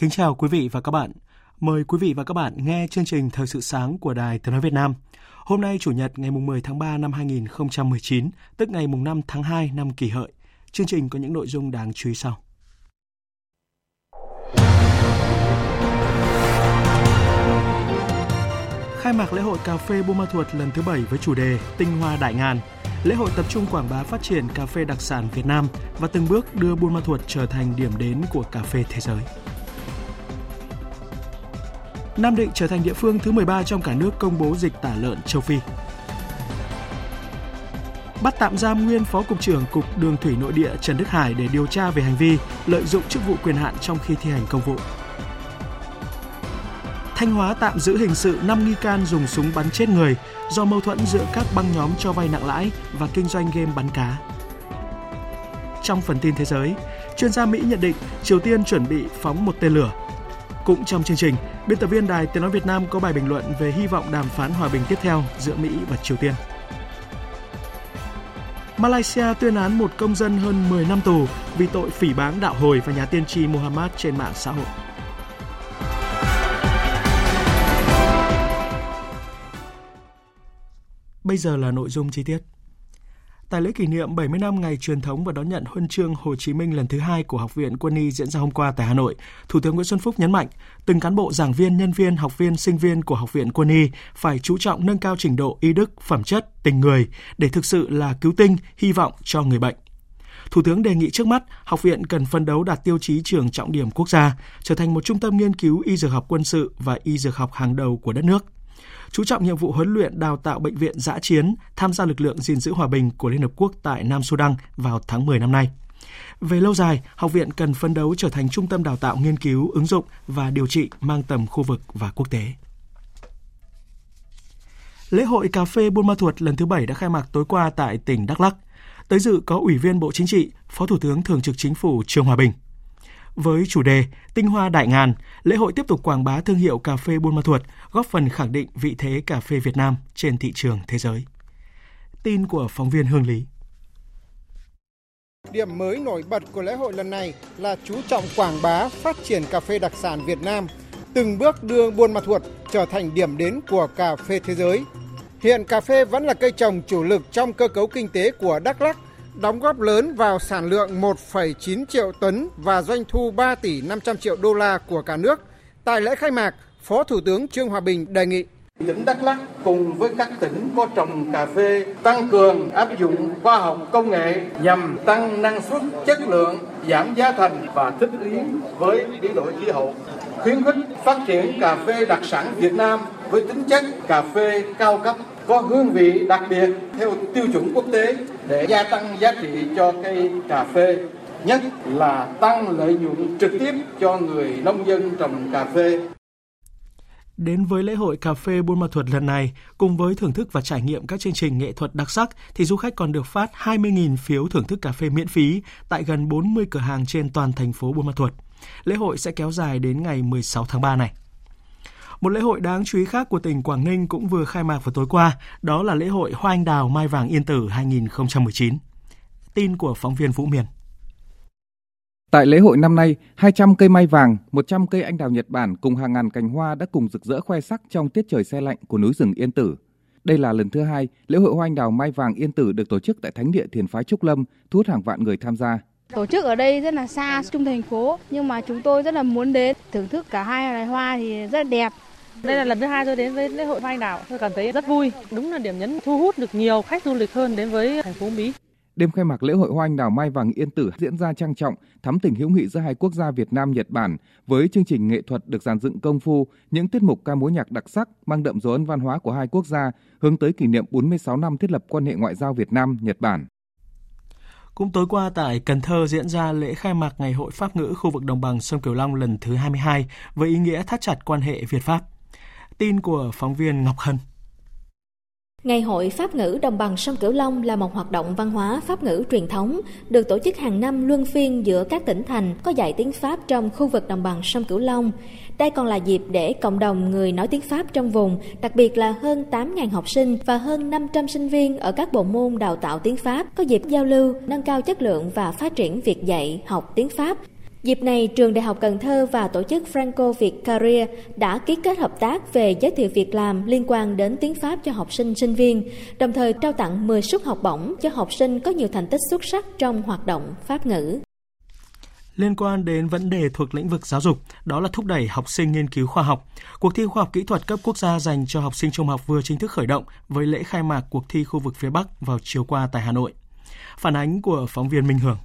Kính chào quý vị và các bạn. Mời quý vị và các bạn nghe chương trình Thời sự sáng của Đài Tiếng Nói Việt Nam. Hôm nay Chủ nhật ngày 10 tháng 3 năm 2019, tức ngày 5 tháng 2 năm kỷ hợi. Chương trình có những nội dung đáng chú ý sau. Khai mạc lễ hội cà phê Buôn Ma Thuột lần thứ 7 với chủ đề Tinh hoa đại ngàn. Lễ hội tập trung quảng bá phát triển cà phê đặc sản Việt Nam và từng bước đưa Buôn Ma Thuột trở thành điểm đến của cà phê thế giới. Nam Định trở thành địa phương thứ 13 trong cả nước công bố dịch tả lợn châu Phi. Bắt tạm giam nguyên Phó Cục trưởng Cục Đường Thủy Nội địa Trần Đức Hải để điều tra về hành vi lợi dụng chức vụ quyền hạn trong khi thi hành công vụ. Thanh Hóa tạm giữ hình sự 5 nghi can dùng súng bắn chết người do mâu thuẫn giữa các băng nhóm cho vay nặng lãi và kinh doanh game bắn cá. Trong phần tin thế giới, chuyên gia Mỹ nhận định Triều Tiên chuẩn bị phóng một tên lửa. Cũng trong chương trình, biên tập viên Đài Tiếng Nói Việt Nam có bài bình luận về hy vọng đàm phán hòa bình tiếp theo giữa Mỹ và Triều Tiên. Malaysia tuyên án một công dân hơn 10 năm tù vì tội phỉ báng đạo hồi và nhà tiên tri Muhammad trên mạng xã hội. Bây giờ là nội dung chi tiết. Tại lễ kỷ niệm 70 năm ngày truyền thống và đón nhận huân chương Hồ Chí Minh lần thứ hai của Học viện Quân y diễn ra hôm qua tại Hà Nội, Thủ tướng Nguyễn Xuân Phúc nhấn mạnh, từng cán bộ giảng viên, nhân viên, học viên, sinh viên của Học viện Quân y phải chú trọng nâng cao trình độ y đức, phẩm chất, tình người để thực sự là cứu tinh, hy vọng cho người bệnh. Thủ tướng đề nghị trước mắt, học viện cần phân đấu đạt tiêu chí trường trọng điểm quốc gia, trở thành một trung tâm nghiên cứu y dược học quân sự và y dược học hàng đầu của đất nước chú trọng nhiệm vụ huấn luyện đào tạo bệnh viện giã chiến tham gia lực lượng gìn giữ hòa bình của Liên Hợp Quốc tại Nam Sudan vào tháng 10 năm nay. Về lâu dài, học viện cần phấn đấu trở thành trung tâm đào tạo nghiên cứu, ứng dụng và điều trị mang tầm khu vực và quốc tế. Lễ hội cà phê Buôn Ma Thuột lần thứ bảy đã khai mạc tối qua tại tỉnh Đắk Lắk. Tới dự có Ủy viên Bộ Chính trị, Phó Thủ tướng Thường trực Chính phủ Trương Hòa Bình. Với chủ đề Tinh hoa đại ngàn, lễ hội tiếp tục quảng bá thương hiệu cà phê Buôn Ma Thuột, góp phần khẳng định vị thế cà phê Việt Nam trên thị trường thế giới. Tin của phóng viên Hương Lý. Điểm mới nổi bật của lễ hội lần này là chú trọng quảng bá, phát triển cà phê đặc sản Việt Nam, từng bước đưa Buôn Ma Thuột trở thành điểm đến của cà phê thế giới. Hiện cà phê vẫn là cây trồng chủ lực trong cơ cấu kinh tế của Đắk Lắk đóng góp lớn vào sản lượng 1,9 triệu tấn và doanh thu 3 tỷ 500 triệu đô la của cả nước. Tại lễ khai mạc, Phó Thủ tướng Trương Hòa Bình đề nghị Tỉnh Đắk Lắk cùng với các tỉnh có trồng cà phê tăng cường áp dụng khoa học công nghệ nhằm tăng năng suất, chất lượng, giảm giá thành và thích ứng với biến đổi khí hậu. Khuyến khích phát triển cà phê đặc sản Việt Nam với tính chất cà phê cao cấp có hương vị đặc biệt theo tiêu chuẩn quốc tế để gia tăng giá trị cho cây cà phê nhất là tăng lợi nhuận trực tiếp cho người nông dân trồng cà phê. Đến với lễ hội cà phê Buôn Ma Thuột lần này, cùng với thưởng thức và trải nghiệm các chương trình nghệ thuật đặc sắc, thì du khách còn được phát 20.000 phiếu thưởng thức cà phê miễn phí tại gần 40 cửa hàng trên toàn thành phố Buôn Ma Thuột. Lễ hội sẽ kéo dài đến ngày 16 tháng 3 này. Một lễ hội đáng chú ý khác của tỉnh Quảng Ninh cũng vừa khai mạc vào tối qua, đó là lễ hội Hoa Anh Đào Mai Vàng Yên Tử 2019. Tin của phóng viên Vũ Miền. Tại lễ hội năm nay, 200 cây mai vàng, 100 cây anh đào Nhật Bản cùng hàng ngàn cành hoa đã cùng rực rỡ khoe sắc trong tiết trời xe lạnh của núi rừng Yên Tử. Đây là lần thứ hai lễ hội hoa anh đào mai vàng Yên Tử được tổ chức tại Thánh địa Thiền phái Trúc Lâm, thu hút hàng vạn người tham gia. Tổ chức ở đây rất là xa trung thành phố, nhưng mà chúng tôi rất là muốn đến thưởng thức cả hai loài hoa thì rất là đẹp. Đây là lần thứ hai tôi đến với lễ hội hoa anh đào, tôi cảm thấy rất vui. Đúng là điểm nhấn thu hút được nhiều khách du lịch hơn đến với thành phố Mỹ. Đêm khai mạc lễ hội hoa anh đào mai vàng Yên Tử diễn ra trang trọng, thắm tình hữu nghị giữa hai quốc gia Việt Nam Nhật Bản với chương trình nghệ thuật được dàn dựng công phu, những tiết mục ca múa nhạc đặc sắc mang đậm dấu ấn văn hóa của hai quốc gia hướng tới kỷ niệm 46 năm thiết lập quan hệ ngoại giao Việt Nam Nhật Bản. Cũng tối qua tại Cần Thơ diễn ra lễ khai mạc Ngày hội Pháp ngữ khu vực đồng bằng sông Cửu Long lần thứ 22 với ý nghĩa thắt chặt quan hệ Việt Pháp. Tin của phóng viên Ngọc Hân. Ngày hội Pháp ngữ đồng bằng sông Cửu Long là một hoạt động văn hóa Pháp ngữ truyền thống, được tổ chức hàng năm luân phiên giữa các tỉnh thành có dạy tiếng Pháp trong khu vực đồng bằng sông Cửu Long. Đây còn là dịp để cộng đồng người nói tiếng Pháp trong vùng, đặc biệt là hơn 8.000 học sinh và hơn 500 sinh viên ở các bộ môn đào tạo tiếng Pháp có dịp giao lưu, nâng cao chất lượng và phát triển việc dạy, học tiếng Pháp, Dịp này, Trường Đại học Cần Thơ và tổ chức Franco Việt Career đã ký kết hợp tác về giới thiệu việc làm liên quan đến tiếng Pháp cho học sinh sinh viên, đồng thời trao tặng 10 suất học bổng cho học sinh có nhiều thành tích xuất sắc trong hoạt động Pháp ngữ. Liên quan đến vấn đề thuộc lĩnh vực giáo dục, đó là thúc đẩy học sinh nghiên cứu khoa học. Cuộc thi khoa học kỹ thuật cấp quốc gia dành cho học sinh trung học vừa chính thức khởi động với lễ khai mạc cuộc thi khu vực phía Bắc vào chiều qua tại Hà Nội. Phản ánh của phóng viên Minh Hưởng.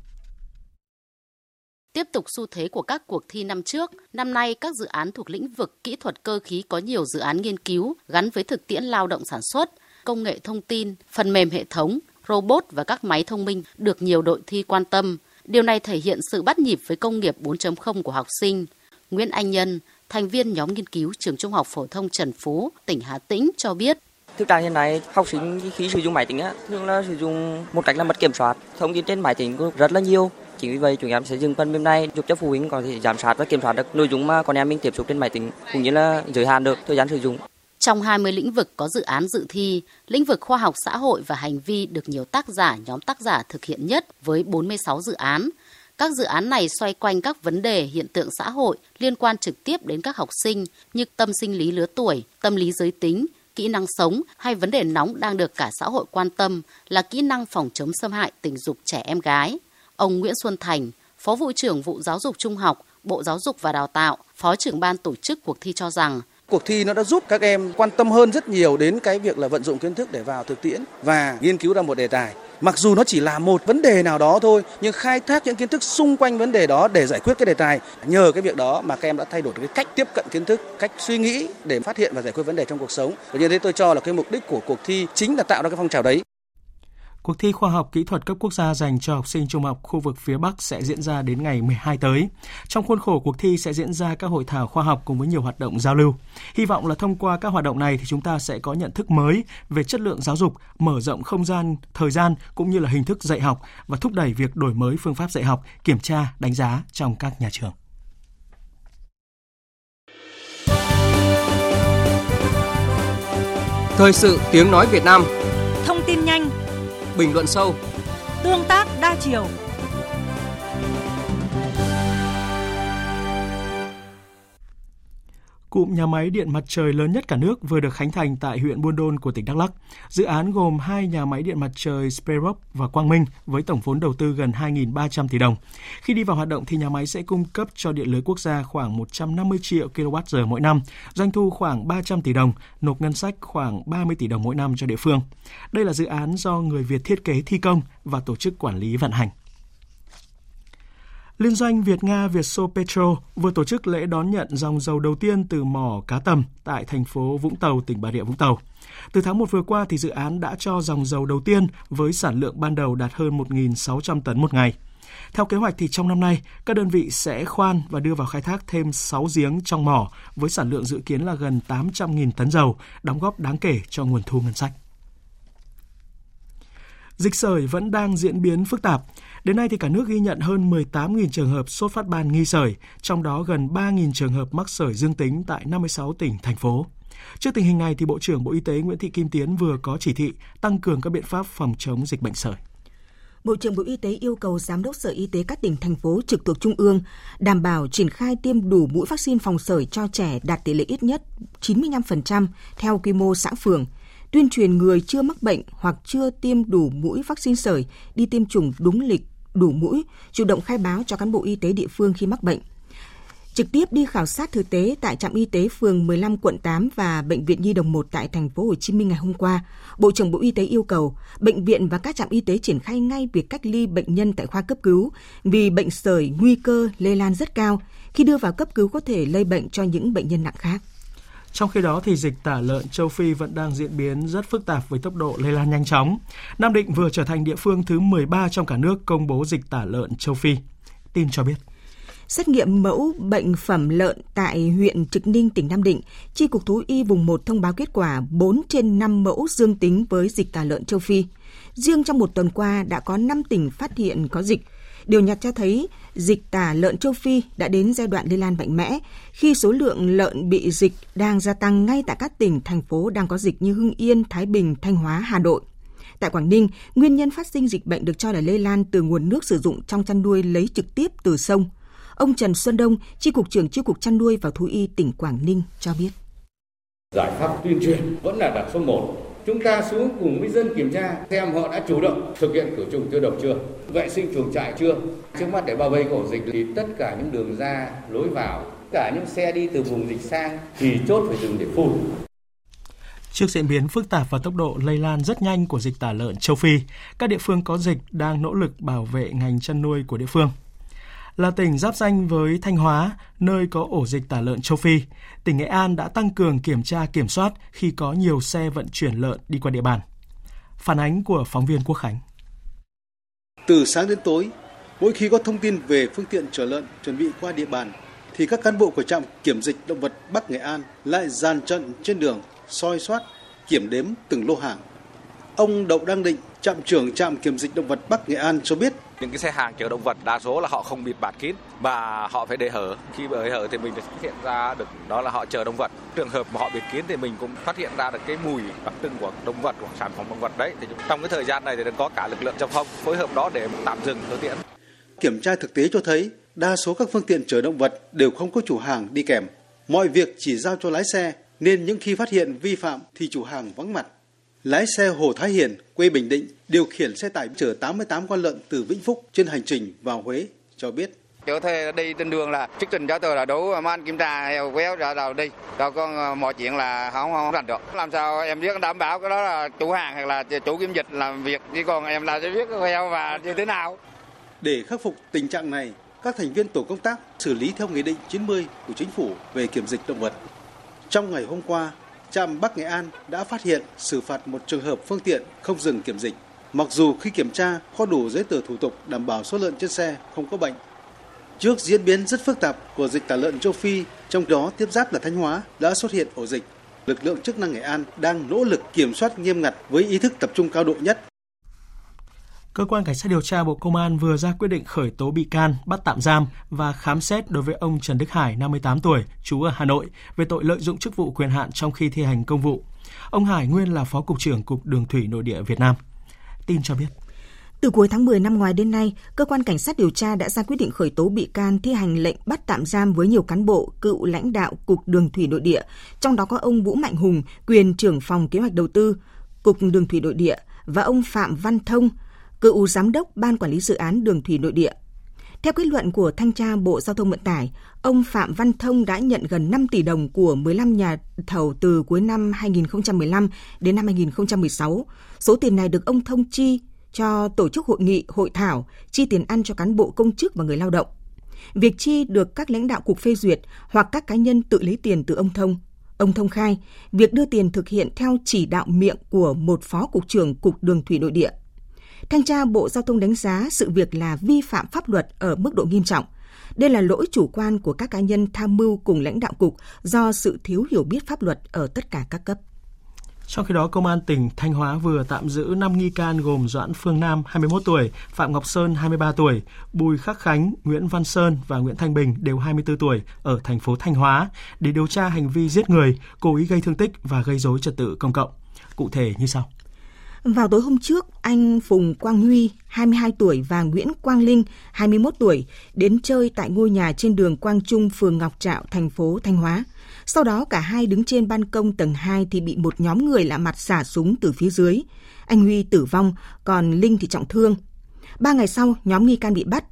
Tiếp tục xu thế của các cuộc thi năm trước, năm nay các dự án thuộc lĩnh vực kỹ thuật cơ khí có nhiều dự án nghiên cứu gắn với thực tiễn lao động sản xuất, công nghệ thông tin, phần mềm hệ thống, robot và các máy thông minh được nhiều đội thi quan tâm. Điều này thể hiện sự bắt nhịp với công nghiệp 4.0 của học sinh. Nguyễn Anh Nhân, thành viên nhóm nghiên cứu trường Trung học phổ thông Trần Phú, tỉnh Hà Tĩnh cho biết Thực trạng hiện nay, học sinh khi sử dụng máy tính á, thường là sử dụng một cách là mất kiểm soát. Thông tin trên máy tính rất là nhiều. Chính vì vậy, chúng em sẽ dừng phần mềm này giúp cho phụ huynh có thể giám sát và kiểm soát được nội dung mà con em mình tiếp xúc trên máy tính, cũng như là giới hạn được thời gian sử dụng. Trong 20 lĩnh vực có dự án dự thi, lĩnh vực khoa học xã hội và hành vi được nhiều tác giả, nhóm tác giả thực hiện nhất với 46 dự án. Các dự án này xoay quanh các vấn đề hiện tượng xã hội liên quan trực tiếp đến các học sinh như tâm sinh lý lứa tuổi, tâm lý giới tính, kỹ năng sống hay vấn đề nóng đang được cả xã hội quan tâm là kỹ năng phòng chống xâm hại tình dục trẻ em gái. Ông Nguyễn Xuân Thành, Phó vụ trưởng vụ giáo dục trung học, Bộ Giáo dục và Đào tạo, Phó trưởng ban tổ chức cuộc thi cho rằng Cuộc thi nó đã giúp các em quan tâm hơn rất nhiều đến cái việc là vận dụng kiến thức để vào thực tiễn và nghiên cứu ra một đề tài. Mặc dù nó chỉ là một vấn đề nào đó thôi, nhưng khai thác những kiến thức xung quanh vấn đề đó để giải quyết cái đề tài. Nhờ cái việc đó mà các em đã thay đổi cái cách tiếp cận kiến thức, cách suy nghĩ để phát hiện và giải quyết vấn đề trong cuộc sống. Và như thế tôi cho là cái mục đích của cuộc thi chính là tạo ra cái phong trào đấy. Cuộc thi khoa học kỹ thuật cấp quốc gia dành cho học sinh trung học khu vực phía Bắc sẽ diễn ra đến ngày 12 tới. Trong khuôn khổ cuộc thi sẽ diễn ra các hội thảo khoa học cùng với nhiều hoạt động giao lưu. Hy vọng là thông qua các hoạt động này thì chúng ta sẽ có nhận thức mới về chất lượng giáo dục, mở rộng không gian, thời gian cũng như là hình thức dạy học và thúc đẩy việc đổi mới phương pháp dạy học, kiểm tra, đánh giá trong các nhà trường. Thời sự tiếng nói Việt Nam Thông tin nhanh bình luận sâu, tương tác đa chiều. Cụm nhà máy điện mặt trời lớn nhất cả nước vừa được khánh thành tại huyện Buôn Đôn của tỉnh Đắk Lắk. Dự án gồm hai nhà máy điện mặt trời Sperop và Quang Minh với tổng vốn đầu tư gần 2.300 tỷ đồng. Khi đi vào hoạt động thì nhà máy sẽ cung cấp cho điện lưới quốc gia khoảng 150 triệu kWh mỗi năm, doanh thu khoảng 300 tỷ đồng, nộp ngân sách khoảng 30 tỷ đồng mỗi năm cho địa phương. Đây là dự án do người Việt thiết kế thi công và tổ chức quản lý vận hành. Liên doanh Việt Nga Vietso Petro vừa tổ chức lễ đón nhận dòng dầu đầu tiên từ mỏ cá tầm tại thành phố Vũng Tàu, tỉnh Bà Rịa Vũng Tàu. Từ tháng 1 vừa qua thì dự án đã cho dòng dầu đầu tiên với sản lượng ban đầu đạt hơn 1.600 tấn một ngày. Theo kế hoạch thì trong năm nay, các đơn vị sẽ khoan và đưa vào khai thác thêm 6 giếng trong mỏ với sản lượng dự kiến là gần 800.000 tấn dầu, đóng góp đáng kể cho nguồn thu ngân sách. Dịch sởi vẫn đang diễn biến phức tạp. Đến nay thì cả nước ghi nhận hơn 18.000 trường hợp sốt phát ban nghi sởi, trong đó gần 3.000 trường hợp mắc sởi dương tính tại 56 tỉnh, thành phố. Trước tình hình này, thì Bộ trưởng Bộ Y tế Nguyễn Thị Kim Tiến vừa có chỉ thị tăng cường các biện pháp phòng chống dịch bệnh sởi. Bộ trưởng Bộ Y tế yêu cầu Giám đốc Sở Y tế các tỉnh, thành phố trực thuộc Trung ương đảm bảo triển khai tiêm đủ mũi vaccine phòng sởi cho trẻ đạt tỷ lệ ít nhất 95% theo quy mô xã phường – tuyên truyền người chưa mắc bệnh hoặc chưa tiêm đủ mũi vaccine sởi đi tiêm chủng đúng lịch, đủ mũi, chủ động khai báo cho cán bộ y tế địa phương khi mắc bệnh. trực tiếp đi khảo sát thực tế tại trạm y tế phường 15 quận 8 và bệnh viện Nhi đồng 1 tại thành phố Hồ Chí Minh ngày hôm qua, Bộ trưởng Bộ Y tế yêu cầu bệnh viện và các trạm y tế triển khai ngay việc cách ly bệnh nhân tại khoa cấp cứu vì bệnh sởi nguy cơ lây lan rất cao, khi đưa vào cấp cứu có thể lây bệnh cho những bệnh nhân nặng khác. Trong khi đó thì dịch tả lợn châu Phi vẫn đang diễn biến rất phức tạp với tốc độ lây lan nhanh chóng. Nam Định vừa trở thành địa phương thứ 13 trong cả nước công bố dịch tả lợn châu Phi. Tin cho biết. Xét nghiệm mẫu bệnh phẩm lợn tại huyện Trực Ninh, tỉnh Nam Định, Chi cục Thú y vùng 1 thông báo kết quả 4 trên 5 mẫu dương tính với dịch tả lợn châu Phi. Riêng trong một tuần qua đã có 5 tỉnh phát hiện có dịch. Điều nhặt cho thấy dịch tả lợn châu Phi đã đến giai đoạn lây lan mạnh mẽ khi số lượng lợn bị dịch đang gia tăng ngay tại các tỉnh, thành phố đang có dịch như Hưng Yên, Thái Bình, Thanh Hóa, Hà Nội. Tại Quảng Ninh, nguyên nhân phát sinh dịch bệnh được cho là lây lan từ nguồn nước sử dụng trong chăn nuôi lấy trực tiếp từ sông. Ông Trần Xuân Đông, Chi cục trưởng Chi cục chăn nuôi và thú y tỉnh Quảng Ninh cho biết. Giải pháp tuyên truyền vẫn là đặt số 1 chúng ta xuống cùng với dân kiểm tra xem họ đã chủ động thực hiện khử trùng tiêu độc chưa, vệ sinh chuồng trại chưa. Trước mắt để bao vây ổ dịch thì tất cả những đường ra, lối vào, cả những xe đi từ vùng dịch sang thì chốt phải dừng để phun. Trước diễn biến phức tạp và tốc độ lây lan rất nhanh của dịch tả lợn châu Phi, các địa phương có dịch đang nỗ lực bảo vệ ngành chăn nuôi của địa phương là tỉnh giáp danh với Thanh Hóa, nơi có ổ dịch tả lợn châu Phi, tỉnh Nghệ An đã tăng cường kiểm tra kiểm soát khi có nhiều xe vận chuyển lợn đi qua địa bàn. Phản ánh của phóng viên Quốc Khánh. Từ sáng đến tối, mỗi khi có thông tin về phương tiện chở lợn chuẩn bị qua địa bàn, thì các cán bộ của trạm kiểm dịch động vật Bắc Nghệ An lại dàn trận trên đường, soi soát, kiểm đếm từng lô hàng. Ông Đậu Đăng Định, trạm trưởng trạm kiểm dịch động vật Bắc Nghệ An cho biết những cái xe hàng chở động vật đa số là họ không bịt bạt kín và họ phải để hở. Khi để hở thì mình phát hiện ra được đó là họ chở động vật. Trường hợp mà họ bịt kín thì mình cũng phát hiện ra được cái mùi đặc trưng của động vật, của sản phẩm động vật đấy. Thì trong cái thời gian này thì có cả lực lượng giao thông phối hợp đó để tạm dừng phương tiện. Kiểm tra thực tế cho thấy, đa số các phương tiện chở động vật đều không có chủ hàng đi kèm. Mọi việc chỉ giao cho lái xe, nên những khi phát hiện vi phạm thì chủ hàng vắng mặt lái xe Hồ Thái Hiền, quê Bình Định, điều khiển xe tải chở 88 con lợn từ Vĩnh Phúc trên hành trình vào Huế, cho biết. Chở thuê đi trên đường là chức trình cho tôi là đủ mà anh kiểm tra heo quéo ra đầu đi. Rồi con ờ, mọi chuyện là không không rành được. Làm sao em biết đảm bảo cái đó là chủ hàng hay là chủ kiểm dịch làm việc chứ còn em là sẽ biết heo và như thế nào. Để khắc phục tình trạng này, các thành viên tổ công tác xử lý theo Nghị định 90 của Chính phủ về kiểm dịch động vật. Trong ngày hôm qua, trạm Bắc Nghệ An đã phát hiện xử phạt một trường hợp phương tiện không dừng kiểm dịch. Mặc dù khi kiểm tra có đủ giấy tờ thủ tục đảm bảo số lợn trên xe không có bệnh. Trước diễn biến rất phức tạp của dịch tả lợn châu Phi, trong đó tiếp giáp là Thanh Hóa đã xuất hiện ổ dịch. Lực lượng chức năng Nghệ An đang nỗ lực kiểm soát nghiêm ngặt với ý thức tập trung cao độ nhất Cơ quan Cảnh sát điều tra Bộ Công an vừa ra quyết định khởi tố bị can, bắt tạm giam và khám xét đối với ông Trần Đức Hải, 58 tuổi, trú ở Hà Nội, về tội lợi dụng chức vụ quyền hạn trong khi thi hành công vụ. Ông Hải nguyên là Phó Cục trưởng Cục Đường Thủy Nội địa Việt Nam. Tin cho biết. Từ cuối tháng 10 năm ngoái đến nay, cơ quan cảnh sát điều tra đã ra quyết định khởi tố bị can thi hành lệnh bắt tạm giam với nhiều cán bộ, cựu lãnh đạo Cục Đường Thủy Nội địa, trong đó có ông Vũ Mạnh Hùng, quyền trưởng phòng kế hoạch đầu tư, Cục Đường Thủy Nội địa và ông Phạm Văn Thông, cựu giám đốc Ban Quản lý Dự án Đường Thủy Nội địa. Theo kết luận của Thanh tra Bộ Giao thông Vận tải, ông Phạm Văn Thông đã nhận gần 5 tỷ đồng của 15 nhà thầu từ cuối năm 2015 đến năm 2016. Số tiền này được ông Thông chi cho tổ chức hội nghị, hội thảo, chi tiền ăn cho cán bộ công chức và người lao động. Việc chi được các lãnh đạo cục phê duyệt hoặc các cá nhân tự lấy tiền từ ông Thông. Ông Thông khai, việc đưa tiền thực hiện theo chỉ đạo miệng của một phó cục trưởng Cục Đường Thủy Nội địa Thanh tra Bộ Giao thông đánh giá sự việc là vi phạm pháp luật ở mức độ nghiêm trọng. Đây là lỗi chủ quan của các cá nhân tham mưu cùng lãnh đạo cục do sự thiếu hiểu biết pháp luật ở tất cả các cấp. Trong khi đó, Công an tỉnh Thanh Hóa vừa tạm giữ 5 nghi can gồm Doãn Phương Nam, 21 tuổi, Phạm Ngọc Sơn, 23 tuổi, Bùi Khắc Khánh, Nguyễn Văn Sơn và Nguyễn Thanh Bình đều 24 tuổi ở thành phố Thanh Hóa để điều tra hành vi giết người, cố ý gây thương tích và gây dối trật tự công cộng. Cụ thể như sau. Vào tối hôm trước, anh Phùng Quang Huy, 22 tuổi và Nguyễn Quang Linh, 21 tuổi, đến chơi tại ngôi nhà trên đường Quang Trung, phường Ngọc Trạo, thành phố Thanh Hóa. Sau đó cả hai đứng trên ban công tầng 2 thì bị một nhóm người lạ mặt xả súng từ phía dưới. Anh Huy tử vong, còn Linh thì trọng thương. Ba ngày sau, nhóm nghi can bị bắt.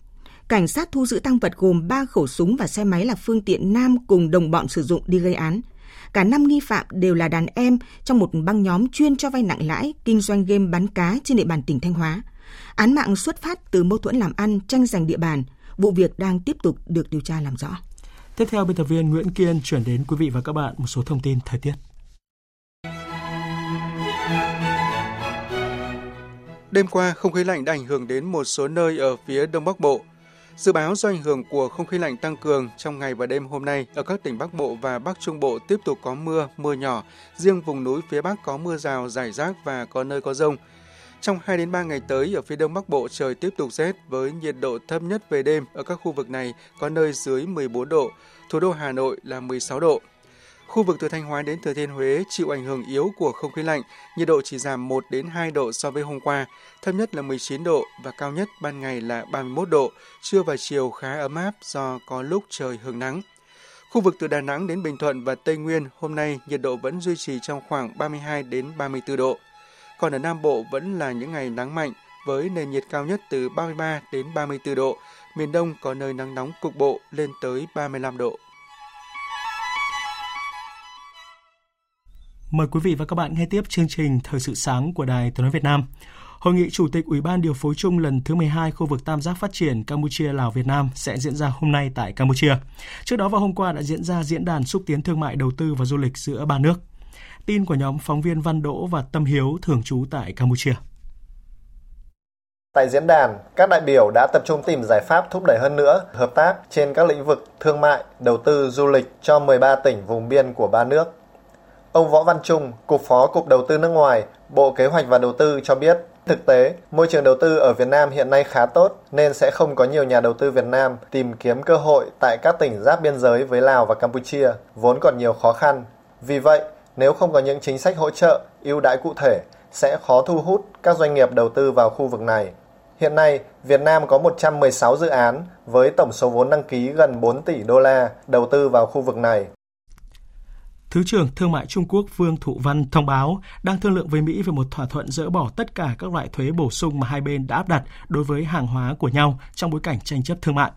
cảnh sát thu giữ tăng vật gồm 3 khẩu súng và xe máy là phương tiện Nam cùng đồng bọn sử dụng đi gây án. Cả năm nghi phạm đều là đàn em trong một băng nhóm chuyên cho vay nặng lãi, kinh doanh game bắn cá trên địa bàn tỉnh Thanh Hóa. Án mạng xuất phát từ mâu thuẫn làm ăn, tranh giành địa bàn. Vụ việc đang tiếp tục được điều tra làm rõ. Tiếp theo, biên tập viên Nguyễn Kiên chuyển đến quý vị và các bạn một số thông tin thời tiết. Đêm qua, không khí lạnh đã ảnh hưởng đến một số nơi ở phía Đông Bắc Bộ. Dự báo do ảnh hưởng của không khí lạnh tăng cường trong ngày và đêm hôm nay ở các tỉnh Bắc Bộ và Bắc Trung Bộ tiếp tục có mưa, mưa nhỏ, riêng vùng núi phía Bắc có mưa rào, rải rác và có nơi có rông. Trong 2 đến 3 ngày tới ở phía Đông Bắc Bộ trời tiếp tục rét với nhiệt độ thấp nhất về đêm ở các khu vực này có nơi dưới 14 độ, thủ đô Hà Nội là 16 độ. Khu vực từ Thanh Hóa đến Thừa Thiên Huế chịu ảnh hưởng yếu của không khí lạnh, nhiệt độ chỉ giảm 1 đến 2 độ so với hôm qua, thấp nhất là 19 độ và cao nhất ban ngày là 31 độ, trưa và chiều khá ấm áp do có lúc trời hưởng nắng. Khu vực từ Đà Nẵng đến Bình Thuận và Tây Nguyên hôm nay nhiệt độ vẫn duy trì trong khoảng 32 đến 34 độ. Còn ở Nam Bộ vẫn là những ngày nắng mạnh với nền nhiệt cao nhất từ 33 đến 34 độ, miền Đông có nơi nắng nóng cục bộ lên tới 35 độ. Mời quý vị và các bạn nghe tiếp chương trình Thời sự sáng của Đài Tiếng nói Việt Nam. Hội nghị Chủ tịch Ủy ban điều phối chung lần thứ 12 khu vực Tam giác phát triển Campuchia Lào Việt Nam sẽ diễn ra hôm nay tại Campuchia. Trước đó vào hôm qua đã diễn ra diễn đàn xúc tiến thương mại đầu tư và du lịch giữa ba nước. Tin của nhóm phóng viên Văn Đỗ và Tâm Hiếu thường trú tại Campuchia. Tại diễn đàn, các đại biểu đã tập trung tìm giải pháp thúc đẩy hơn nữa hợp tác trên các lĩnh vực thương mại, đầu tư, du lịch cho 13 tỉnh vùng biên của ba nước. Ông Võ Văn Trung, Cục Phó Cục Đầu tư nước ngoài, Bộ Kế hoạch và Đầu tư cho biết, thực tế, môi trường đầu tư ở Việt Nam hiện nay khá tốt nên sẽ không có nhiều nhà đầu tư Việt Nam tìm kiếm cơ hội tại các tỉnh giáp biên giới với Lào và Campuchia, vốn còn nhiều khó khăn. Vì vậy, nếu không có những chính sách hỗ trợ, ưu đãi cụ thể, sẽ khó thu hút các doanh nghiệp đầu tư vào khu vực này. Hiện nay, Việt Nam có 116 dự án với tổng số vốn đăng ký gần 4 tỷ đô la đầu tư vào khu vực này. Thứ trưởng Thương mại Trung Quốc Vương Thụ Văn thông báo đang thương lượng với Mỹ về một thỏa thuận dỡ bỏ tất cả các loại thuế bổ sung mà hai bên đã áp đặt đối với hàng hóa của nhau trong bối cảnh tranh chấp thương mại.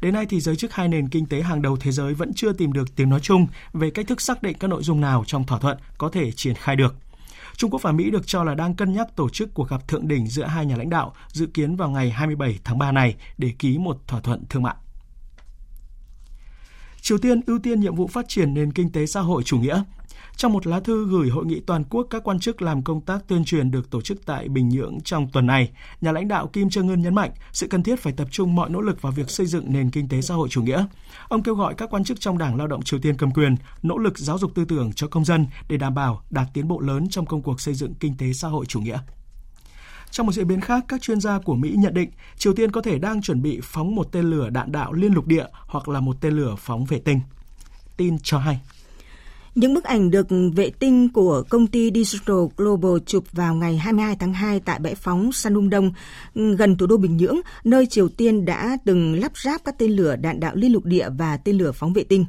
Đến nay thì giới chức hai nền kinh tế hàng đầu thế giới vẫn chưa tìm được tiếng nói chung về cách thức xác định các nội dung nào trong thỏa thuận có thể triển khai được. Trung Quốc và Mỹ được cho là đang cân nhắc tổ chức cuộc gặp thượng đỉnh giữa hai nhà lãnh đạo dự kiến vào ngày 27 tháng 3 này để ký một thỏa thuận thương mại. Triều Tiên ưu tiên nhiệm vụ phát triển nền kinh tế xã hội chủ nghĩa. Trong một lá thư gửi hội nghị toàn quốc các quan chức làm công tác tuyên truyền được tổ chức tại Bình Nhưỡng trong tuần này, nhà lãnh đạo Kim Jong Un nhấn mạnh sự cần thiết phải tập trung mọi nỗ lực vào việc xây dựng nền kinh tế xã hội chủ nghĩa. Ông kêu gọi các quan chức trong Đảng Lao động Triều Tiên cầm quyền nỗ lực giáo dục tư tưởng cho công dân để đảm bảo đạt tiến bộ lớn trong công cuộc xây dựng kinh tế xã hội chủ nghĩa. Trong một diễn biến khác, các chuyên gia của Mỹ nhận định Triều Tiên có thể đang chuẩn bị phóng một tên lửa đạn đạo liên lục địa hoặc là một tên lửa phóng vệ tinh. Tin cho hay. Những bức ảnh được vệ tinh của công ty Digital Global chụp vào ngày 22 tháng 2 tại bãi phóng Sanum Đông, ừ, gần thủ đô Bình Nhưỡng, nơi Triều Tiên đã từng lắp ráp các tên lửa đạn đạo liên lục địa và tên lửa phóng vệ tinh.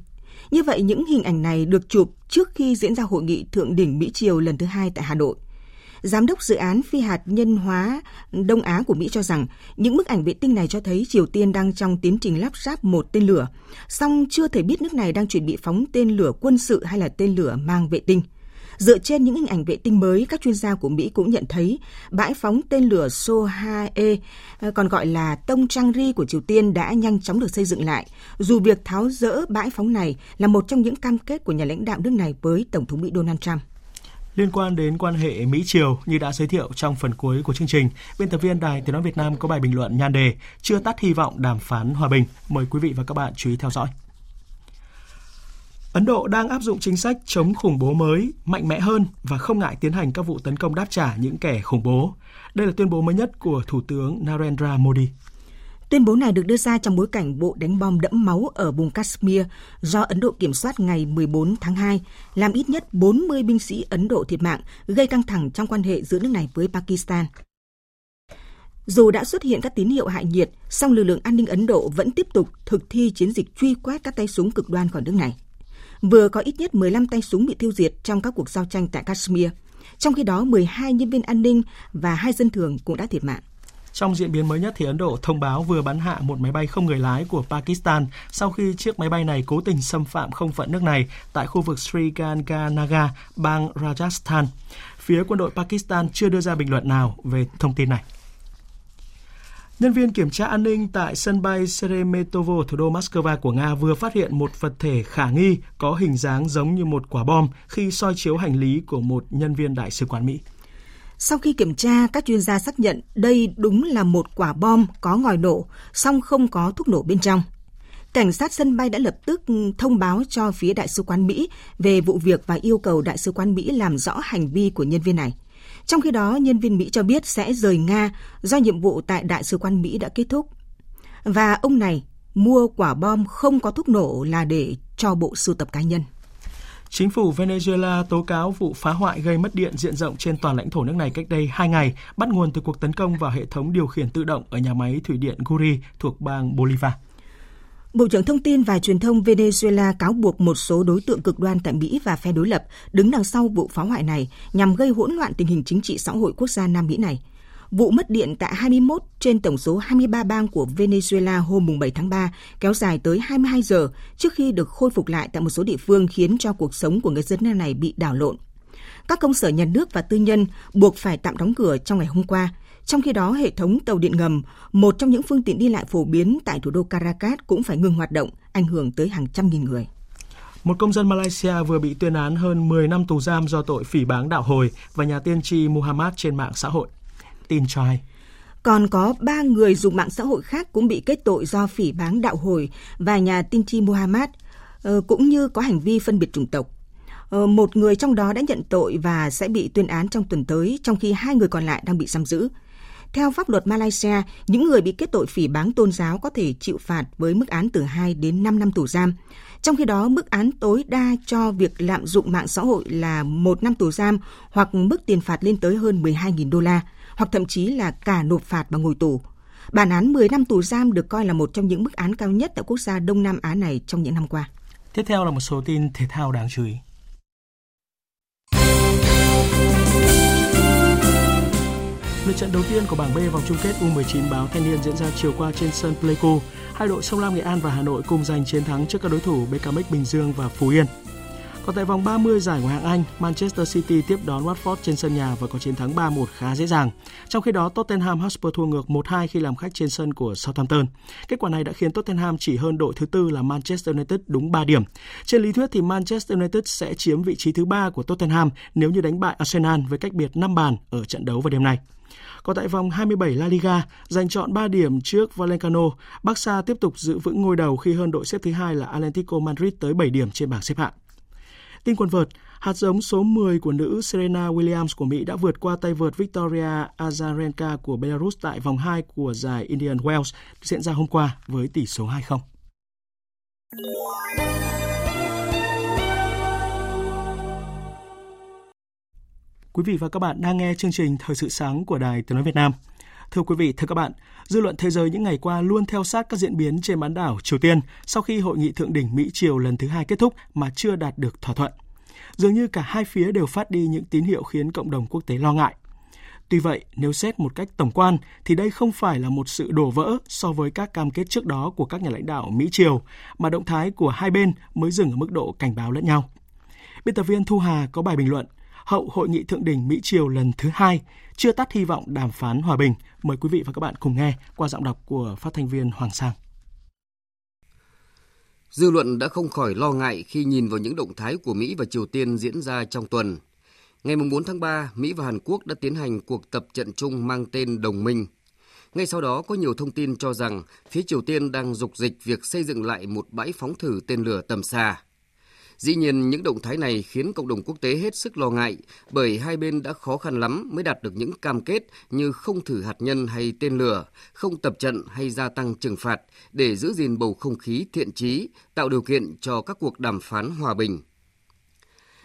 Như vậy, những hình ảnh này được chụp trước khi diễn ra hội nghị thượng đỉnh Mỹ-Triều lần thứ hai tại Hà Nội. Giám đốc dự án phi hạt nhân hóa Đông Á của Mỹ cho rằng những bức ảnh vệ tinh này cho thấy Triều Tiên đang trong tiến trình lắp ráp một tên lửa, song chưa thể biết nước này đang chuẩn bị phóng tên lửa quân sự hay là tên lửa mang vệ tinh. Dựa trên những hình ảnh vệ tinh mới, các chuyên gia của Mỹ cũng nhận thấy bãi phóng tên lửa So-2E, ờ, còn gọi là Tông Trang Ri của Triều Tiên đã nhanh chóng được xây dựng lại, dù việc tháo rỡ bãi phóng này là một trong những cam kết của nhà lãnh đạo nước này với Tổng thống Mỹ Donald Trump. Liên quan đến quan hệ Mỹ-Triều như đã giới thiệu trong phần cuối của chương trình, biên tập viên Đài Tiếng Nói Việt Nam có bài bình luận nhan đề Chưa tắt hy vọng đàm phán hòa bình. Mời quý vị và các bạn chú ý theo dõi. Ấn Độ đang áp dụng chính sách chống khủng bố mới, mạnh mẽ hơn và không ngại tiến hành các vụ tấn công đáp trả những kẻ khủng bố. Đây là tuyên bố mới nhất của Thủ tướng Narendra Modi. Tuyên bố này được đưa ra trong bối cảnh vụ đánh bom đẫm máu ở vùng Kashmir do Ấn Độ kiểm soát ngày 14 tháng 2, làm ít nhất 40 binh sĩ Ấn Độ thiệt mạng, gây căng thẳng trong quan hệ giữa nước này với Pakistan. Dù đã xuất hiện các tín hiệu hại nhiệt, song lực lượng an ninh Ấn Độ vẫn tiếp tục thực thi chiến dịch truy quét các tay súng cực đoan khỏi nước này. Vừa có ít nhất 15 tay súng bị tiêu diệt trong các cuộc giao tranh tại Kashmir. Trong khi đó, 12 nhân viên an ninh và hai dân thường cũng đã thiệt mạng. Trong diễn biến mới nhất thì Ấn Độ thông báo vừa bắn hạ một máy bay không người lái của Pakistan sau khi chiếc máy bay này cố tình xâm phạm không phận nước này tại khu vực Sri Ganganaga, bang Rajasthan. Phía quân đội Pakistan chưa đưa ra bình luận nào về thông tin này. Nhân viên kiểm tra an ninh tại sân bay Seremetovo, thủ đô Moscow của Nga vừa phát hiện một vật thể khả nghi có hình dáng giống như một quả bom khi soi chiếu hành lý của một nhân viên đại sứ quán Mỹ. Sau khi kiểm tra, các chuyên gia xác nhận đây đúng là một quả bom có ngòi nổ, song không có thuốc nổ bên trong. Cảnh sát sân bay đã lập tức thông báo cho phía Đại sứ quán Mỹ về vụ việc và yêu cầu Đại sứ quán Mỹ làm rõ hành vi của nhân viên này. Trong khi đó, nhân viên Mỹ cho biết sẽ rời Nga do nhiệm vụ tại Đại sứ quán Mỹ đã kết thúc. Và ông này mua quả bom không có thuốc nổ là để cho bộ sưu tập cá nhân. Chính phủ Venezuela tố cáo vụ phá hoại gây mất điện diện rộng trên toàn lãnh thổ nước này cách đây 2 ngày, bắt nguồn từ cuộc tấn công vào hệ thống điều khiển tự động ở nhà máy thủy điện Guri thuộc bang Bolivar. Bộ trưởng Thông tin và Truyền thông Venezuela cáo buộc một số đối tượng cực đoan tại Mỹ và phe đối lập đứng đằng sau vụ phá hoại này nhằm gây hỗn loạn tình hình chính trị xã hội quốc gia Nam Mỹ này. Vụ mất điện tại 21 trên tổng số 23 bang của Venezuela hôm 7 tháng 3 kéo dài tới 22 giờ trước khi được khôi phục lại tại một số địa phương khiến cho cuộc sống của người dân nơi này bị đảo lộn. Các công sở nhà nước và tư nhân buộc phải tạm đóng cửa trong ngày hôm qua. Trong khi đó, hệ thống tàu điện ngầm, một trong những phương tiện đi lại phổ biến tại thủ đô Caracas cũng phải ngừng hoạt động, ảnh hưởng tới hàng trăm nghìn người. Một công dân Malaysia vừa bị tuyên án hơn 10 năm tù giam do tội phỉ báng đạo hồi và nhà tiên tri Muhammad trên mạng xã hội tin cho hay. Còn có ba người dùng mạng xã hội khác cũng bị kết tội do phỉ báng đạo hồi và nhà tiên tri Muhammad, ờ, cũng như có hành vi phân biệt chủng tộc. Ờ, một người trong đó đã nhận tội và sẽ bị tuyên án trong tuần tới, trong khi hai người còn lại đang bị giam giữ. Theo pháp luật Malaysia, những người bị kết tội phỉ báng tôn giáo có thể chịu phạt với mức án từ 2 đến 5 năm tù giam. Trong khi đó, mức án tối đa cho việc lạm dụng mạng xã hội là một năm tù giam hoặc mức tiền phạt lên tới hơn 12.000 đô la hoặc thậm chí là cả nộp phạt và ngồi tù. Bản án 10 năm tù giam được coi là một trong những mức án cao nhất tại quốc gia Đông Nam Á này trong những năm qua. Tiếp theo là một số tin thể thao đáng chú ý. Lượt trận đầu tiên của bảng B vòng chung kết U19 báo Thanh niên diễn ra chiều qua trên sân Pleiku. Hai đội Sông Lam Nghệ An và Hà Nội cùng giành chiến thắng trước các đối thủ BKMX Bình Dương và Phú Yên. Còn tại vòng 30 giải Ngoại hạng Anh, Manchester City tiếp đón Watford trên sân nhà và có chiến thắng 3-1 khá dễ dàng. Trong khi đó, Tottenham Hotspur thua ngược 1-2 khi làm khách trên sân của Southampton. Kết quả này đã khiến Tottenham chỉ hơn đội thứ tư là Manchester United đúng 3 điểm. Trên lý thuyết thì Manchester United sẽ chiếm vị trí thứ ba của Tottenham nếu như đánh bại Arsenal với cách biệt 5 bàn ở trận đấu vào đêm nay. Còn tại vòng 27 La Liga, giành chọn 3 điểm trước Valencano, Barca tiếp tục giữ vững ngôi đầu khi hơn đội xếp thứ hai là Atlético Madrid tới 7 điểm trên bảng xếp hạng. Tin quần vợt, hạt giống số 10 của nữ Serena Williams của Mỹ đã vượt qua tay vợt Victoria Azarenka của Belarus tại vòng 2 của giải Indian Wells diễn ra hôm qua với tỷ số 2-0. Quý vị và các bạn đang nghe chương trình Thời sự sáng của Đài Tiếng Nói Việt Nam. Thưa quý vị, thưa các bạn, dư luận thế giới những ngày qua luôn theo sát các diễn biến trên bán đảo Triều Tiên sau khi hội nghị thượng đỉnh Mỹ-Triều lần thứ hai kết thúc mà chưa đạt được thỏa thuận. Dường như cả hai phía đều phát đi những tín hiệu khiến cộng đồng quốc tế lo ngại. Tuy vậy, nếu xét một cách tổng quan thì đây không phải là một sự đổ vỡ so với các cam kết trước đó của các nhà lãnh đạo Mỹ-Triều, mà động thái của hai bên mới dừng ở mức độ cảnh báo lẫn nhau. Biên tập viên Thu Hà có bài bình luận hậu hội nghị thượng đỉnh Mỹ Triều lần thứ hai chưa tắt hy vọng đàm phán hòa bình. Mời quý vị và các bạn cùng nghe qua giọng đọc của phát thanh viên Hoàng Sang. Dư luận đã không khỏi lo ngại khi nhìn vào những động thái của Mỹ và Triều Tiên diễn ra trong tuần. Ngày 4 tháng 3, Mỹ và Hàn Quốc đã tiến hành cuộc tập trận chung mang tên Đồng minh. Ngay sau đó có nhiều thông tin cho rằng phía Triều Tiên đang dục dịch việc xây dựng lại một bãi phóng thử tên lửa tầm xa. Dĩ nhiên, những động thái này khiến cộng đồng quốc tế hết sức lo ngại bởi hai bên đã khó khăn lắm mới đạt được những cam kết như không thử hạt nhân hay tên lửa, không tập trận hay gia tăng trừng phạt để giữ gìn bầu không khí thiện trí, tạo điều kiện cho các cuộc đàm phán hòa bình.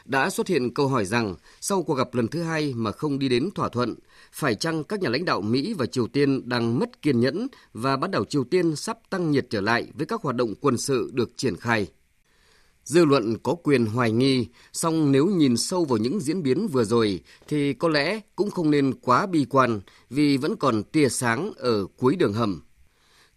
Đã xuất hiện câu hỏi rằng sau cuộc gặp lần thứ hai mà không đi đến thỏa thuận, phải chăng các nhà lãnh đạo Mỹ và Triều Tiên đang mất kiên nhẫn và bán đảo Triều Tiên sắp tăng nhiệt trở lại với các hoạt động quân sự được triển khai? Dư luận có quyền hoài nghi, song nếu nhìn sâu vào những diễn biến vừa rồi thì có lẽ cũng không nên quá bi quan vì vẫn còn tia sáng ở cuối đường hầm.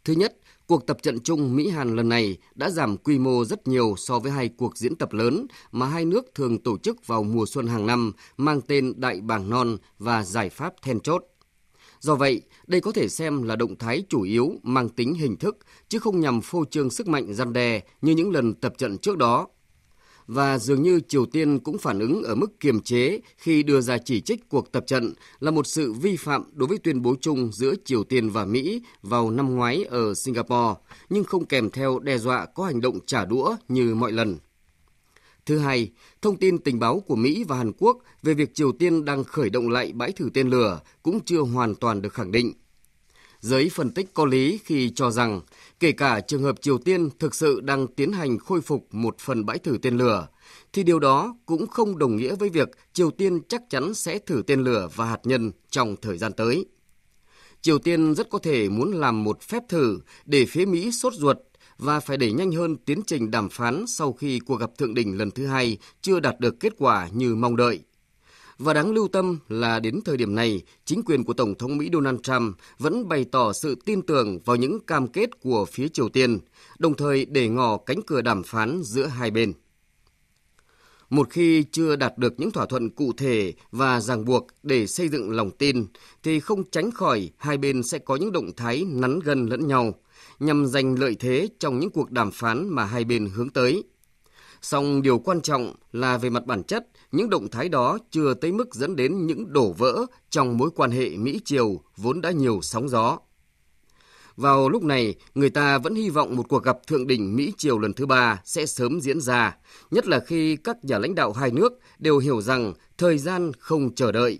Thứ nhất, cuộc tập trận chung Mỹ-Hàn lần này đã giảm quy mô rất nhiều so với hai cuộc diễn tập lớn mà hai nước thường tổ chức vào mùa xuân hàng năm mang tên Đại bảng non và Giải pháp then chốt. Do vậy, đây có thể xem là động thái chủ yếu mang tính hình thức, chứ không nhằm phô trương sức mạnh gian đe như những lần tập trận trước đó. Và dường như Triều Tiên cũng phản ứng ở mức kiềm chế khi đưa ra chỉ trích cuộc tập trận là một sự vi phạm đối với tuyên bố chung giữa Triều Tiên và Mỹ vào năm ngoái ở Singapore, nhưng không kèm theo đe dọa có hành động trả đũa như mọi lần. Thứ hai, thông tin tình báo của Mỹ và Hàn Quốc về việc Triều Tiên đang khởi động lại bãi thử tên lửa cũng chưa hoàn toàn được khẳng định. Giới phân tích có lý khi cho rằng, kể cả trường hợp Triều Tiên thực sự đang tiến hành khôi phục một phần bãi thử tên lửa, thì điều đó cũng không đồng nghĩa với việc Triều Tiên chắc chắn sẽ thử tên lửa và hạt nhân trong thời gian tới. Triều Tiên rất có thể muốn làm một phép thử để phía Mỹ sốt ruột và phải đẩy nhanh hơn tiến trình đàm phán sau khi cuộc gặp thượng đỉnh lần thứ hai chưa đạt được kết quả như mong đợi. Và đáng lưu tâm là đến thời điểm này, chính quyền của Tổng thống Mỹ Donald Trump vẫn bày tỏ sự tin tưởng vào những cam kết của phía Triều Tiên, đồng thời để ngỏ cánh cửa đàm phán giữa hai bên. Một khi chưa đạt được những thỏa thuận cụ thể và ràng buộc để xây dựng lòng tin, thì không tránh khỏi hai bên sẽ có những động thái nắn gân lẫn nhau – nhằm giành lợi thế trong những cuộc đàm phán mà hai bên hướng tới. Song điều quan trọng là về mặt bản chất, những động thái đó chưa tới mức dẫn đến những đổ vỡ trong mối quan hệ Mỹ-Triều vốn đã nhiều sóng gió. Vào lúc này, người ta vẫn hy vọng một cuộc gặp thượng đỉnh Mỹ-Triều lần thứ ba sẽ sớm diễn ra, nhất là khi các nhà lãnh đạo hai nước đều hiểu rằng thời gian không chờ đợi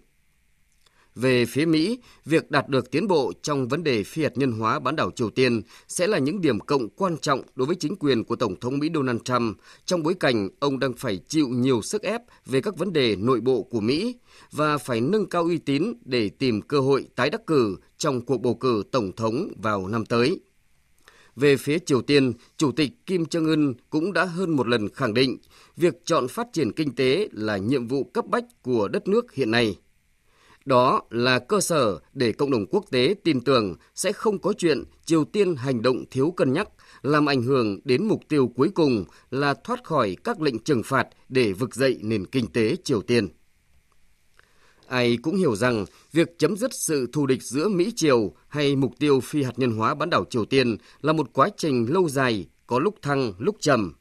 về phía Mỹ, việc đạt được tiến bộ trong vấn đề phi hạt nhân hóa bán đảo Triều Tiên sẽ là những điểm cộng quan trọng đối với chính quyền của Tổng thống Mỹ Donald Trump trong bối cảnh ông đang phải chịu nhiều sức ép về các vấn đề nội bộ của Mỹ và phải nâng cao uy tín để tìm cơ hội tái đắc cử trong cuộc bầu cử Tổng thống vào năm tới. Về phía Triều Tiên, Chủ tịch Kim Jong-un cũng đã hơn một lần khẳng định việc chọn phát triển kinh tế là nhiệm vụ cấp bách của đất nước hiện nay. Đó là cơ sở để cộng đồng quốc tế tin tưởng sẽ không có chuyện Triều Tiên hành động thiếu cân nhắc, làm ảnh hưởng đến mục tiêu cuối cùng là thoát khỏi các lệnh trừng phạt để vực dậy nền kinh tế Triều Tiên. Ai cũng hiểu rằng việc chấm dứt sự thù địch giữa Mỹ Triều hay mục tiêu phi hạt nhân hóa bán đảo Triều Tiên là một quá trình lâu dài, có lúc thăng, lúc trầm.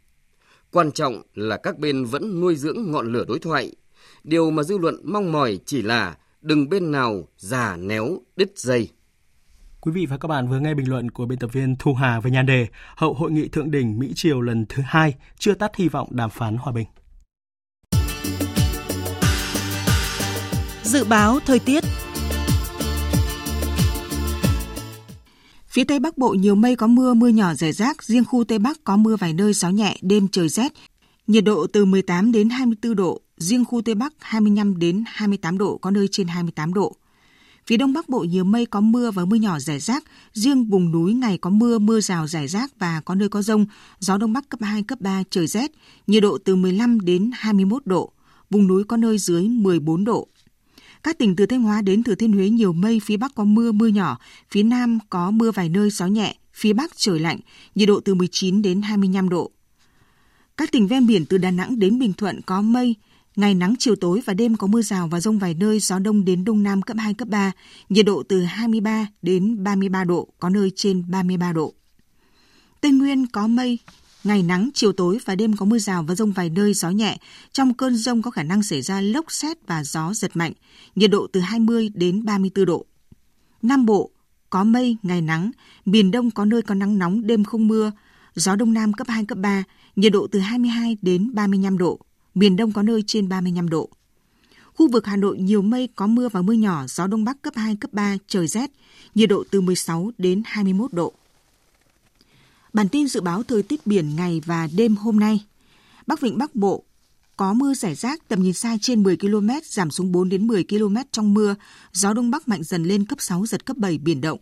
Quan trọng là các bên vẫn nuôi dưỡng ngọn lửa đối thoại. Điều mà dư luận mong mỏi chỉ là đừng bên nào già néo đứt dây. Quý vị và các bạn vừa nghe bình luận của biên tập viên Thu Hà về nhan đề Hậu hội nghị thượng đỉnh Mỹ Triều lần thứ hai chưa tắt hy vọng đàm phán hòa bình. Dự báo thời tiết Phía Tây Bắc Bộ nhiều mây có mưa, mưa nhỏ rải rác, riêng khu Tây Bắc có mưa vài nơi gió nhẹ, đêm trời rét. Nhiệt độ từ 18 đến 24 độ, riêng khu Tây Bắc 25 đến 28 độ, có nơi trên 28 độ. Phía Đông Bắc Bộ nhiều mây có mưa và mưa nhỏ rải rác, riêng vùng núi ngày có mưa, mưa rào rải rác và có nơi có rông, gió Đông Bắc cấp 2, cấp 3, trời rét, nhiệt độ từ 15 đến 21 độ, vùng núi có nơi dưới 14 độ. Các tỉnh từ Thanh Hóa đến Thừa Thiên Huế nhiều mây, phía Bắc có mưa, mưa nhỏ, phía Nam có mưa vài nơi, gió nhẹ, phía Bắc trời lạnh, nhiệt độ từ 19 đến 25 độ. Các tỉnh ven biển từ Đà Nẵng đến Bình Thuận có mây, Ngày nắng chiều tối và đêm có mưa rào và rông vài nơi, gió đông đến đông nam cấp 2, cấp 3, nhiệt độ từ 23 đến 33 độ, có nơi trên 33 độ. Tây Nguyên có mây, ngày nắng chiều tối và đêm có mưa rào và rông vài nơi, gió nhẹ. Trong cơn rông có khả năng xảy ra lốc xét và gió giật mạnh, nhiệt độ từ 20 đến 34 độ. Nam Bộ có mây, ngày nắng, miền Đông có nơi có nắng nóng, đêm không mưa, gió Đông Nam cấp 2, cấp 3, nhiệt độ từ 22 đến 35 độ miền Đông có nơi trên 35 độ. Khu vực Hà Nội nhiều mây có mưa và mưa nhỏ, gió Đông Bắc cấp 2, cấp 3, trời rét, nhiệt độ từ 16 đến 21 độ. Bản tin dự báo thời tiết biển ngày và đêm hôm nay. Bắc Vịnh Bắc Bộ có mưa rải rác, tầm nhìn xa trên 10 km, giảm xuống 4 đến 10 km trong mưa, gió Đông Bắc mạnh dần lên cấp 6, giật cấp 7, biển động.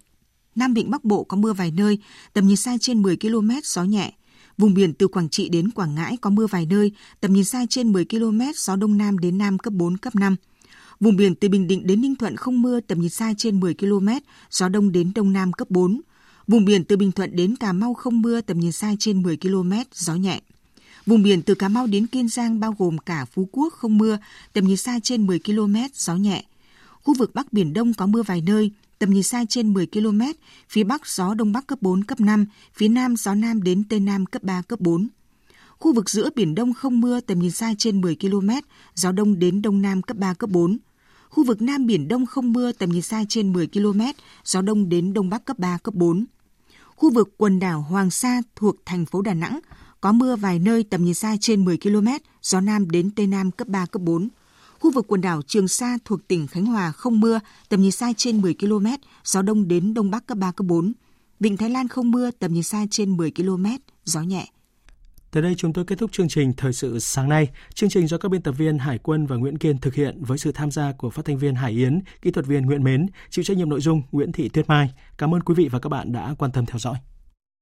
Nam Vịnh Bắc Bộ có mưa vài nơi, tầm nhìn xa trên 10 km, gió nhẹ, Vùng biển từ Quảng Trị đến Quảng Ngãi có mưa vài nơi, tầm nhìn xa trên 10 km, gió đông nam đến nam cấp 4, cấp 5. Vùng biển từ Bình Định đến Ninh Thuận không mưa, tầm nhìn xa trên 10 km, gió đông đến đông nam cấp 4. Vùng biển từ Bình Thuận đến Cà Mau không mưa, tầm nhìn xa trên 10 km, gió nhẹ. Vùng biển từ Cà Mau đến Kiên Giang bao gồm cả Phú Quốc không mưa, tầm nhìn xa trên 10 km, gió nhẹ. Khu vực Bắc Biển Đông có mưa vài nơi, tầm nhìn xa trên 10 km, phía Bắc gió Đông Bắc cấp 4, cấp 5, phía Nam gió Nam đến Tây Nam cấp 3, cấp 4. Khu vực giữa Biển Đông không mưa, tầm nhìn xa trên 10 km, gió Đông đến Đông Nam cấp 3, cấp 4. Khu vực Nam Biển Đông không mưa, tầm nhìn xa trên 10 km, gió Đông đến Đông Bắc cấp 3, cấp 4. Khu vực quần đảo Hoàng Sa thuộc thành phố Đà Nẵng có mưa vài nơi tầm nhìn xa trên 10 km, gió Nam đến Tây Nam cấp 3, cấp 4. Khu vực quần đảo Trường Sa thuộc tỉnh Khánh Hòa không mưa, tầm nhìn xa trên 10 km, gió đông đến đông bắc cấp 3, cấp 4. Vịnh Thái Lan không mưa, tầm nhìn xa trên 10 km, gió nhẹ. Tới đây chúng tôi kết thúc chương trình Thời sự sáng nay. Chương trình do các biên tập viên Hải Quân và Nguyễn Kiên thực hiện với sự tham gia của phát thanh viên Hải Yến, kỹ thuật viên Nguyễn Mến, chịu trách nhiệm nội dung Nguyễn Thị Tuyết Mai. Cảm ơn quý vị và các bạn đã quan tâm theo dõi.